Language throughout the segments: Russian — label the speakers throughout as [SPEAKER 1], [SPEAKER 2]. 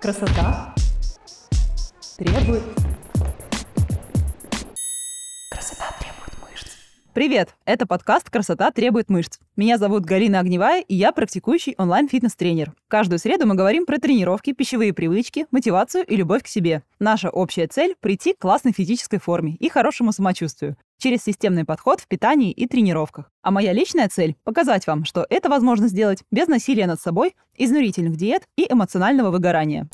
[SPEAKER 1] Красота требует... Красота требует мышц. Привет! Это подкаст «Красота требует мышц». Меня зовут Галина Огневая, и я практикующий онлайн-фитнес-тренер. Каждую среду мы говорим про тренировки, пищевые привычки, мотивацию и любовь к себе. Наша общая цель – прийти к классной физической форме и хорошему самочувствию через системный подход в питании и тренировках. А моя личная цель – показать вам, что это возможно сделать без насилия над собой, изнурительных диет и эмоционального выгорания.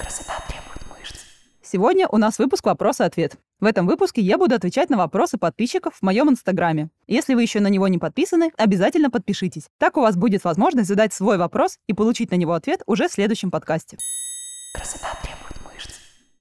[SPEAKER 1] Красота требует мышц. Сегодня у нас выпуск «Вопрос-ответ». В этом выпуске я буду отвечать на вопросы подписчиков в моем инстаграме. Если вы еще на него не подписаны, обязательно подпишитесь. Так у вас будет возможность задать свой вопрос и получить на него ответ уже в следующем подкасте. Красота требует мышц.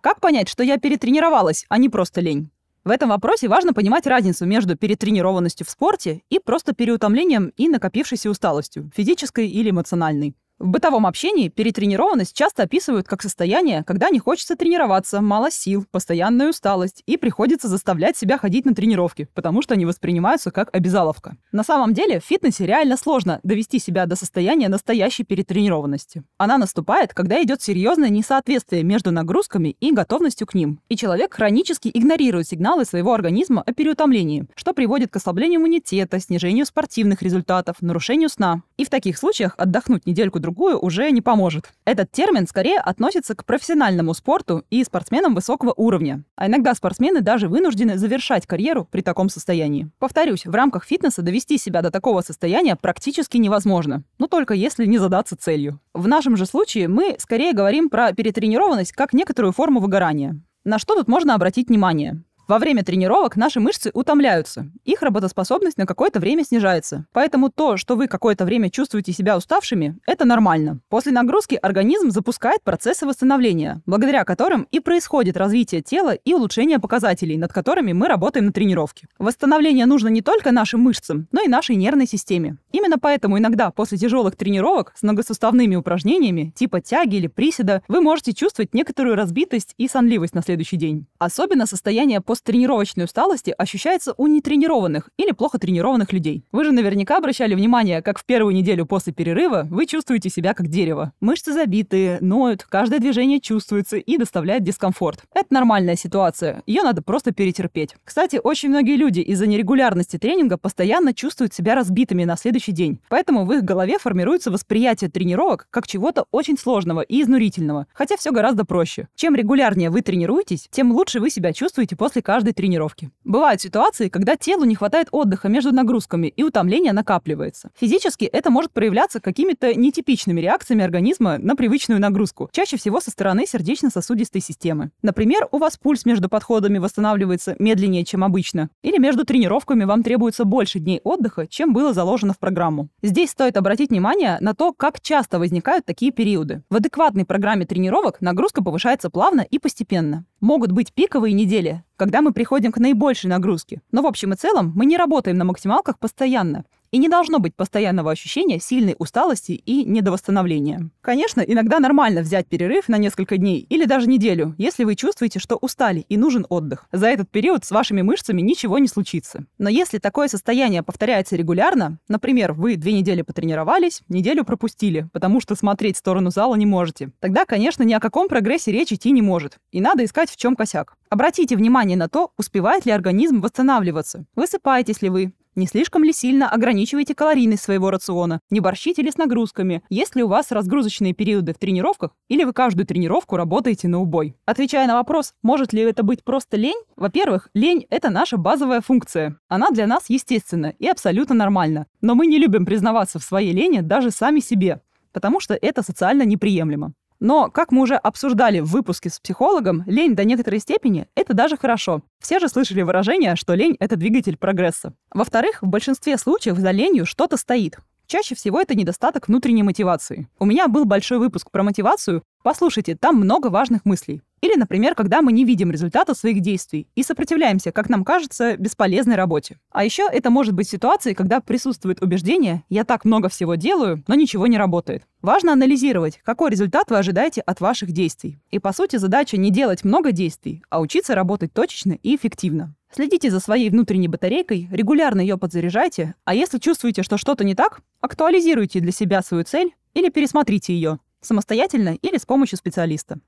[SPEAKER 1] Как понять, что я перетренировалась, а не просто лень? В этом вопросе важно понимать разницу между перетренированностью в спорте и просто переутомлением и накопившейся усталостью, физической или эмоциональной. В бытовом общении перетренированность часто описывают как состояние, когда не хочется тренироваться, мало сил, постоянная усталость, и приходится заставлять себя ходить на тренировки, потому что они воспринимаются как обязаловка. На самом деле в фитнесе реально сложно довести себя до состояния настоящей перетренированности. Она наступает, когда идет серьезное несоответствие между нагрузками и готовностью к ним, и человек хронически игнорирует сигналы своего организма о переутомлении, что приводит к ослаблению иммунитета, снижению спортивных результатов, нарушению сна. И в таких случаях отдохнуть недельку-другую другую уже не поможет. Этот термин скорее относится к профессиональному спорту и спортсменам высокого уровня. А иногда спортсмены даже вынуждены завершать карьеру при таком состоянии. Повторюсь, в рамках фитнеса довести себя до такого состояния практически невозможно. Но только если не задаться целью. В нашем же случае мы скорее говорим про перетренированность как некоторую форму выгорания. На что тут можно обратить внимание? Во время тренировок наши мышцы утомляются, их работоспособность на какое-то время снижается. Поэтому то, что вы какое-то время чувствуете себя уставшими, это нормально. После нагрузки организм запускает процессы восстановления, благодаря которым и происходит развитие тела и улучшение показателей, над которыми мы работаем на тренировке. Восстановление нужно не только нашим мышцам, но и нашей нервной системе. Именно поэтому иногда после тяжелых тренировок с многосуставными упражнениями, типа тяги или приседа, вы можете чувствовать некоторую разбитость и сонливость на следующий день. Особенно состояние после тренировочной усталости ощущается у нетренированных или плохо тренированных людей. Вы же наверняка обращали внимание, как в первую неделю после перерыва вы чувствуете себя как дерево. Мышцы забитые, ноют, каждое движение чувствуется и доставляет дискомфорт. Это нормальная ситуация, ее надо просто перетерпеть. Кстати, очень многие люди из-за нерегулярности тренинга постоянно чувствуют себя разбитыми на следующий день. Поэтому в их голове формируется восприятие тренировок как чего-то очень сложного и изнурительного, хотя все гораздо проще. Чем регулярнее вы тренируетесь, тем лучше вы себя чувствуете после каждой тренировки. Бывают ситуации, когда телу не хватает отдыха между нагрузками и утомление накапливается. Физически это может проявляться какими-то нетипичными реакциями организма на привычную нагрузку, чаще всего со стороны сердечно-сосудистой системы. Например, у вас пульс между подходами восстанавливается медленнее, чем обычно, или между тренировками вам требуется больше дней отдыха, чем было заложено в программу. Здесь стоит обратить внимание на то, как часто возникают такие периоды. В адекватной программе тренировок нагрузка повышается плавно и постепенно. Могут быть пиковые недели, когда мы приходим к наибольшей нагрузке. Но в общем и целом мы не работаем на максималках постоянно. И не должно быть постоянного ощущения сильной усталости и недовосстановления. Конечно, иногда нормально взять перерыв на несколько дней или даже неделю, если вы чувствуете, что устали и нужен отдых. За этот период с вашими мышцами ничего не случится. Но если такое состояние повторяется регулярно, например, вы две недели потренировались, неделю пропустили, потому что смотреть в сторону зала не можете, тогда, конечно, ни о каком прогрессе речь идти не может. И надо искать, в чем косяк. Обратите внимание на то, успевает ли организм восстанавливаться. Высыпаетесь ли вы, не слишком ли сильно ограничиваете калорийность своего рациона? Не борщите ли с нагрузками? Есть ли у вас разгрузочные периоды в тренировках? Или вы каждую тренировку работаете на убой? Отвечая на вопрос, может ли это быть просто лень? Во-первых, лень — это наша базовая функция. Она для нас естественна и абсолютно нормальна. Но мы не любим признаваться в своей лени даже сами себе, потому что это социально неприемлемо. Но, как мы уже обсуждали в выпуске с психологом, лень до некоторой степени — это даже хорошо. Все же слышали выражение, что лень — это двигатель прогресса. Во-вторых, в большинстве случаев за ленью что-то стоит. Чаще всего это недостаток внутренней мотивации. У меня был большой выпуск про мотивацию. Послушайте, там много важных мыслей. Или, например, когда мы не видим результата своих действий и сопротивляемся, как нам кажется, бесполезной работе. А еще это может быть ситуацией, когда присутствует убеждение «я так много всего делаю, но ничего не работает». Важно анализировать, какой результат вы ожидаете от ваших действий. И, по сути, задача не делать много действий, а учиться работать точечно и эффективно. Следите за своей внутренней батарейкой, регулярно ее подзаряжайте, а если чувствуете, что что-то не так, актуализируйте для себя свою цель или пересмотрите ее. самостоятельно или с помощью специалиста.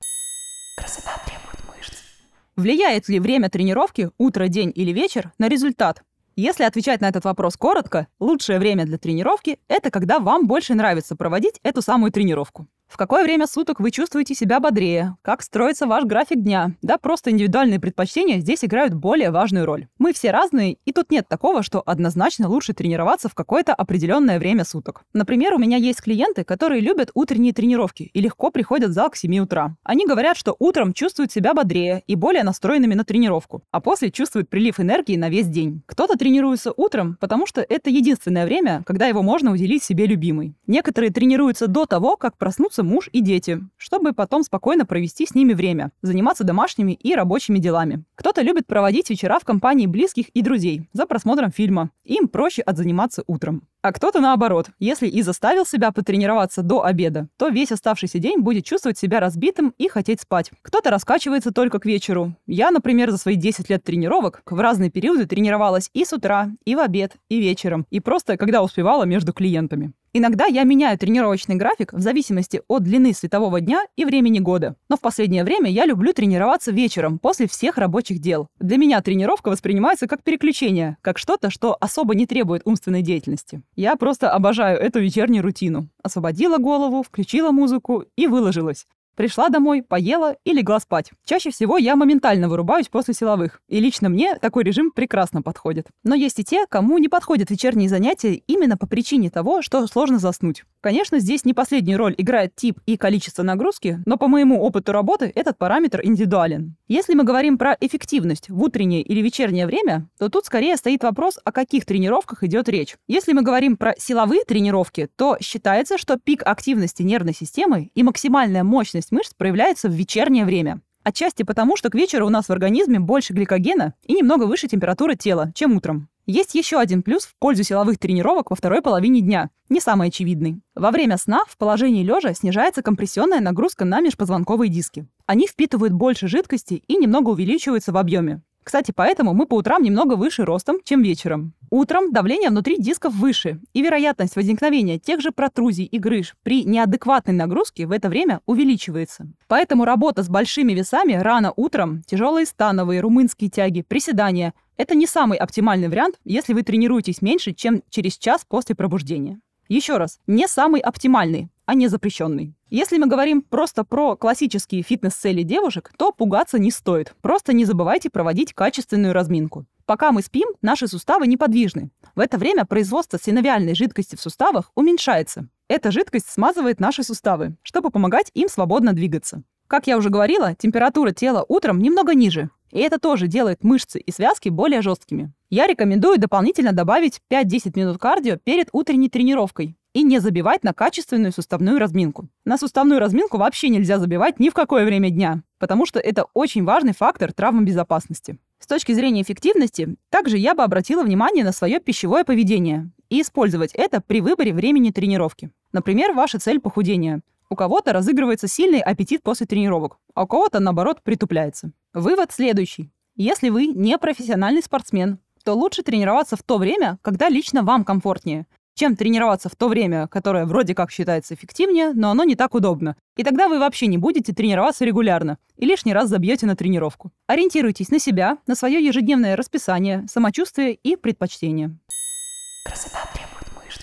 [SPEAKER 2] Красота требует мышц.
[SPEAKER 1] Влияет ли время тренировки, утро, день или вечер, на результат? Если отвечать на этот вопрос коротко, лучшее время для тренировки – это когда вам больше нравится проводить эту самую тренировку. В какое время суток вы чувствуете себя бодрее? Как строится ваш график дня? Да, просто индивидуальные предпочтения здесь играют более важную роль. Мы все разные, и тут нет такого, что однозначно лучше тренироваться в какое-то определенное время суток. Например, у меня есть клиенты, которые любят утренние тренировки и легко приходят в зал к 7 утра. Они говорят, что утром чувствуют себя бодрее и более настроенными на тренировку, а после чувствуют прилив энергии на весь день. Кто-то тренируется утром, потому что это единственное время, когда его можно уделить себе любимой. Некоторые тренируются до того, как проснуться муж и дети, чтобы потом спокойно провести с ними время, заниматься домашними и рабочими делами. Кто-то любит проводить вечера в компании близких и друзей за просмотром фильма. Им проще отзаниматься утром. А кто-то наоборот. Если и заставил себя потренироваться до обеда, то весь оставшийся день будет чувствовать себя разбитым и хотеть спать. Кто-то раскачивается только к вечеру. Я, например, за свои 10 лет тренировок в разные периоды тренировалась и с утра, и в обед, и вечером, и просто когда успевала между клиентами. Иногда я меняю тренировочный график в зависимости от длины светового дня и времени года. Но в последнее время я люблю тренироваться вечером, после всех рабочих дел. Для меня тренировка воспринимается как переключение, как что-то, что особо не требует умственной деятельности. Я просто обожаю эту вечернюю рутину. Освободила голову, включила музыку и выложилась. Пришла домой, поела и легла спать. Чаще всего я моментально вырубаюсь после силовых. И лично мне такой режим прекрасно подходит. Но есть и те, кому не подходят вечерние занятия именно по причине того, что сложно заснуть. Конечно, здесь не последнюю роль играет тип и количество нагрузки, но по моему опыту работы этот параметр индивидуален. Если мы говорим про эффективность в утреннее или вечернее время, то тут скорее стоит вопрос, о каких тренировках идет речь. Если мы говорим про силовые тренировки, то считается, что пик активности нервной системы и максимальная мощность мышц проявляется в вечернее время. Отчасти потому, что к вечеру у нас в организме больше гликогена и немного выше температура тела, чем утром. Есть еще один плюс в пользу силовых тренировок во второй половине дня, не самый очевидный. Во время сна в положении лежа снижается компрессионная нагрузка на межпозвонковые диски. Они впитывают больше жидкости и немного увеличиваются в объеме. Кстати, поэтому мы по утрам немного выше ростом, чем вечером. Утром давление внутри дисков выше, и вероятность возникновения тех же протрузий и грыж при неадекватной нагрузке в это время увеличивается. Поэтому работа с большими весами рано утром, тяжелые становые, румынские тяги, приседания это не самый оптимальный вариант, если вы тренируетесь меньше, чем через час после пробуждения. Еще раз, не самый оптимальный, а не запрещенный. Если мы говорим просто про классические фитнес-цели девушек, то пугаться не стоит. Просто не забывайте проводить качественную разминку. Пока мы спим, наши суставы неподвижны. В это время производство синовиальной жидкости в суставах уменьшается. Эта жидкость смазывает наши суставы, чтобы помогать им свободно двигаться. Как я уже говорила, температура тела утром немного ниже, и это тоже делает мышцы и связки более жесткими. Я рекомендую дополнительно добавить 5-10 минут кардио перед утренней тренировкой и не забивать на качественную суставную разминку. На суставную разминку вообще нельзя забивать ни в какое время дня, потому что это очень важный фактор травмобезопасности. С точки зрения эффективности, также я бы обратила внимание на свое пищевое поведение и использовать это при выборе времени тренировки. Например, ваша цель похудения. У кого-то разыгрывается сильный аппетит после тренировок, а у кого-то, наоборот, притупляется. Вывод следующий. Если вы не профессиональный спортсмен, то лучше тренироваться в то время, когда лично вам комфортнее, чем тренироваться в то время, которое вроде как считается эффективнее, но оно не так удобно. И тогда вы вообще не будете тренироваться регулярно и лишний раз забьете на тренировку. Ориентируйтесь на себя, на свое ежедневное расписание, самочувствие и предпочтения.
[SPEAKER 2] Красота требует мышц.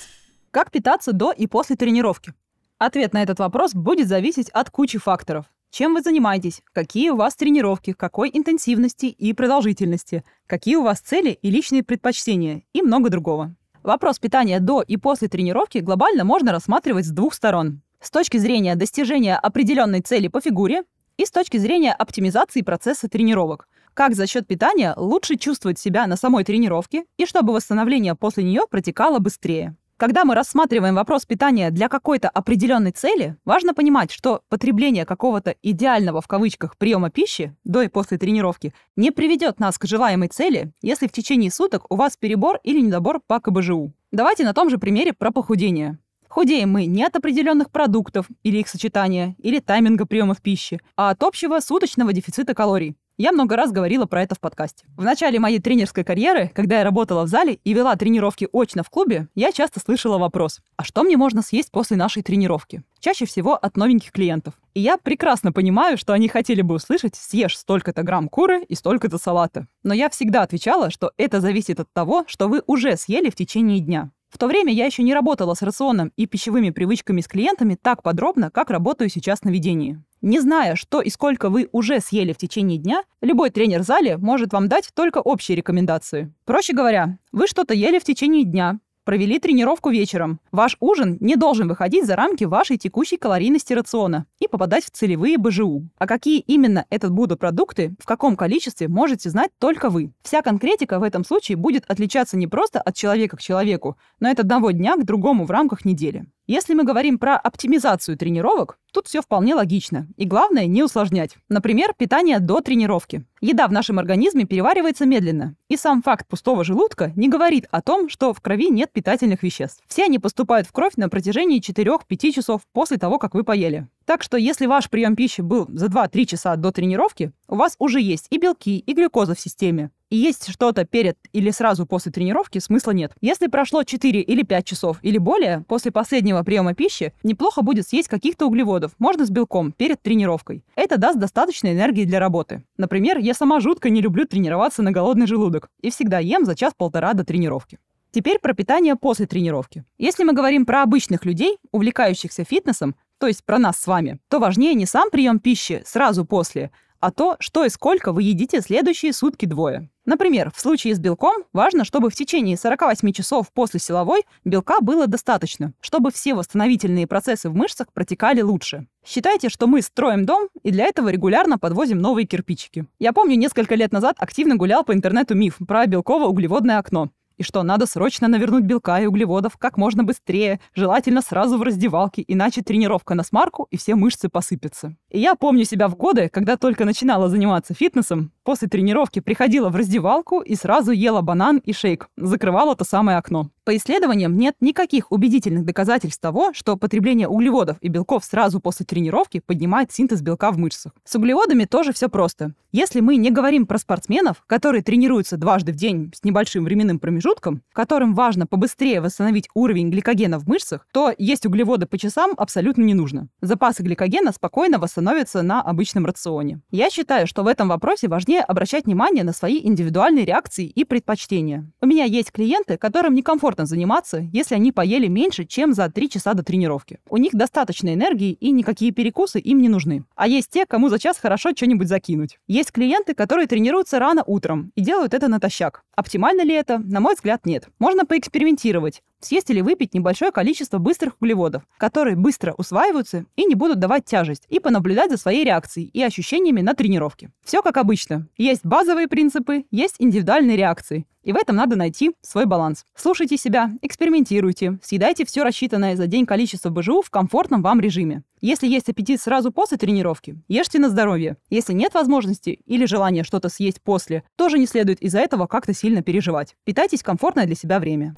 [SPEAKER 1] Как питаться до и после тренировки? Ответ на этот вопрос будет зависеть от кучи факторов. Чем вы занимаетесь? Какие у вас тренировки? Какой интенсивности и продолжительности? Какие у вас цели и личные предпочтения? И много другого. Вопрос питания до и после тренировки глобально можно рассматривать с двух сторон. С точки зрения достижения определенной цели по фигуре и с точки зрения оптимизации процесса тренировок. Как за счет питания лучше чувствовать себя на самой тренировке и чтобы восстановление после нее протекало быстрее. Когда мы рассматриваем вопрос питания для какой-то определенной цели, важно понимать, что потребление какого-то идеального в кавычках приема пищи до и после тренировки не приведет нас к желаемой цели, если в течение суток у вас перебор или недобор по КБЖУ. Давайте на том же примере про похудение. Худеем мы не от определенных продуктов или их сочетания, или тайминга приемов пищи, а от общего суточного дефицита калорий. Я много раз говорила про это в подкасте. В начале моей тренерской карьеры, когда я работала в зале и вела тренировки очно в клубе, я часто слышала вопрос, а что мне можно съесть после нашей тренировки? Чаще всего от новеньких клиентов. И я прекрасно понимаю, что они хотели бы услышать «съешь столько-то грамм куры и столько-то салата». Но я всегда отвечала, что это зависит от того, что вы уже съели в течение дня. В то время я еще не работала с рационом и пищевыми привычками с клиентами так подробно, как работаю сейчас на ведении. Не зная, что и сколько вы уже съели в течение дня, любой тренер в зале может вам дать только общие рекомендации. Проще говоря, вы что-то ели в течение дня, Провели тренировку вечером. Ваш ужин не должен выходить за рамки вашей текущей калорийности рациона и попадать в целевые БЖУ. А какие именно это будут продукты, в каком количестве, можете знать только вы. Вся конкретика в этом случае будет отличаться не просто от человека к человеку, но от одного дня к другому в рамках недели. Если мы говорим про оптимизацию тренировок, тут все вполне логично. И главное, не усложнять. Например, питание до тренировки. Еда в нашем организме переваривается медленно. И сам факт пустого желудка не говорит о том, что в крови нет питательных веществ. Все они поступают в кровь на протяжении 4-5 часов после того, как вы поели. Так что если ваш прием пищи был за 2-3 часа до тренировки, у вас уже есть и белки, и глюкоза в системе. И есть что-то перед или сразу после тренировки, смысла нет. Если прошло 4 или 5 часов или более после последнего приема пищи, неплохо будет съесть каких-то углеводов, можно с белком, перед тренировкой. Это даст достаточно энергии для работы. Например, я сама жутко не люблю тренироваться на голодный желудок и всегда ем за час-полтора до тренировки. Теперь про питание после тренировки. Если мы говорим про обычных людей, увлекающихся фитнесом, то есть про нас с вами, то важнее не сам прием пищи сразу после, а то, что и сколько вы едите следующие сутки двое. Например, в случае с белком важно, чтобы в течение 48 часов после силовой белка было достаточно, чтобы все восстановительные процессы в мышцах протекали лучше. Считайте, что мы строим дом, и для этого регулярно подвозим новые кирпичики. Я помню, несколько лет назад активно гулял по интернету миф про белково-углеводное окно. И что, надо срочно навернуть белка и углеводов как можно быстрее, желательно сразу в раздевалке, иначе тренировка на смарку и все мышцы посыпятся. И я помню себя в годы, когда только начинала заниматься фитнесом, после тренировки приходила в раздевалку и сразу ела банан и шейк, закрывала то самое окно. По исследованиям нет никаких убедительных доказательств того, что потребление углеводов и белков сразу после тренировки поднимает синтез белка в мышцах. С углеводами тоже все просто. Если мы не говорим про спортсменов, которые тренируются дважды в день с небольшим временным промежутком, которым важно побыстрее восстановить уровень гликогена в мышцах, то есть углеводы по часам абсолютно не нужно. Запасы гликогена спокойно восстановятся на обычном рационе. Я считаю, что в этом вопросе важнее обращать внимание на свои индивидуальные реакции и предпочтения. У меня есть клиенты, которым некомфортно комфортно заниматься, если они поели меньше, чем за 3 часа до тренировки. У них достаточно энергии и никакие перекусы им не нужны. А есть те, кому за час хорошо что-нибудь закинуть. Есть клиенты, которые тренируются рано утром и делают это натощак. Оптимально ли это? На мой взгляд, нет. Можно поэкспериментировать. Съесть или выпить небольшое количество быстрых углеводов, которые быстро усваиваются и не будут давать тяжесть, и понаблюдать за своей реакцией и ощущениями на тренировке. Все как обычно. Есть базовые принципы, есть индивидуальные реакции. И в этом надо найти свой баланс. Слушайте себя, экспериментируйте, съедайте все рассчитанное за день количество БЖУ в комфортном вам режиме. Если есть аппетит сразу после тренировки, ешьте на здоровье. Если нет возможности или желания что-то съесть после, тоже не следует из-за этого как-то сильно переживать. Питайтесь комфортное для себя время.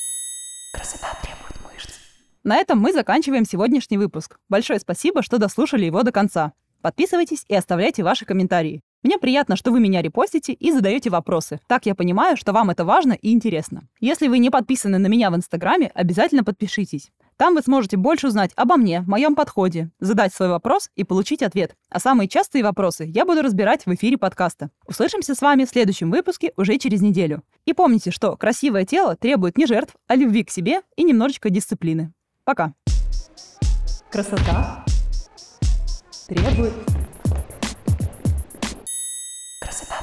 [SPEAKER 2] Красота требует мышц.
[SPEAKER 1] На этом мы заканчиваем сегодняшний выпуск. Большое спасибо, что дослушали его до конца. Подписывайтесь и оставляйте ваши комментарии. Мне приятно, что вы меня репостите и задаете вопросы. Так я понимаю, что вам это важно и интересно. Если вы не подписаны на меня в Инстаграме, обязательно подпишитесь. Там вы сможете больше узнать обо мне, моем подходе, задать свой вопрос и получить ответ. А самые частые вопросы я буду разбирать в эфире подкаста. Услышимся с вами в следующем выпуске уже через неделю. И помните, что красивое тело требует не жертв, а любви к себе и немножечко дисциплины. Пока. Красота требует
[SPEAKER 2] Красота требует мышц.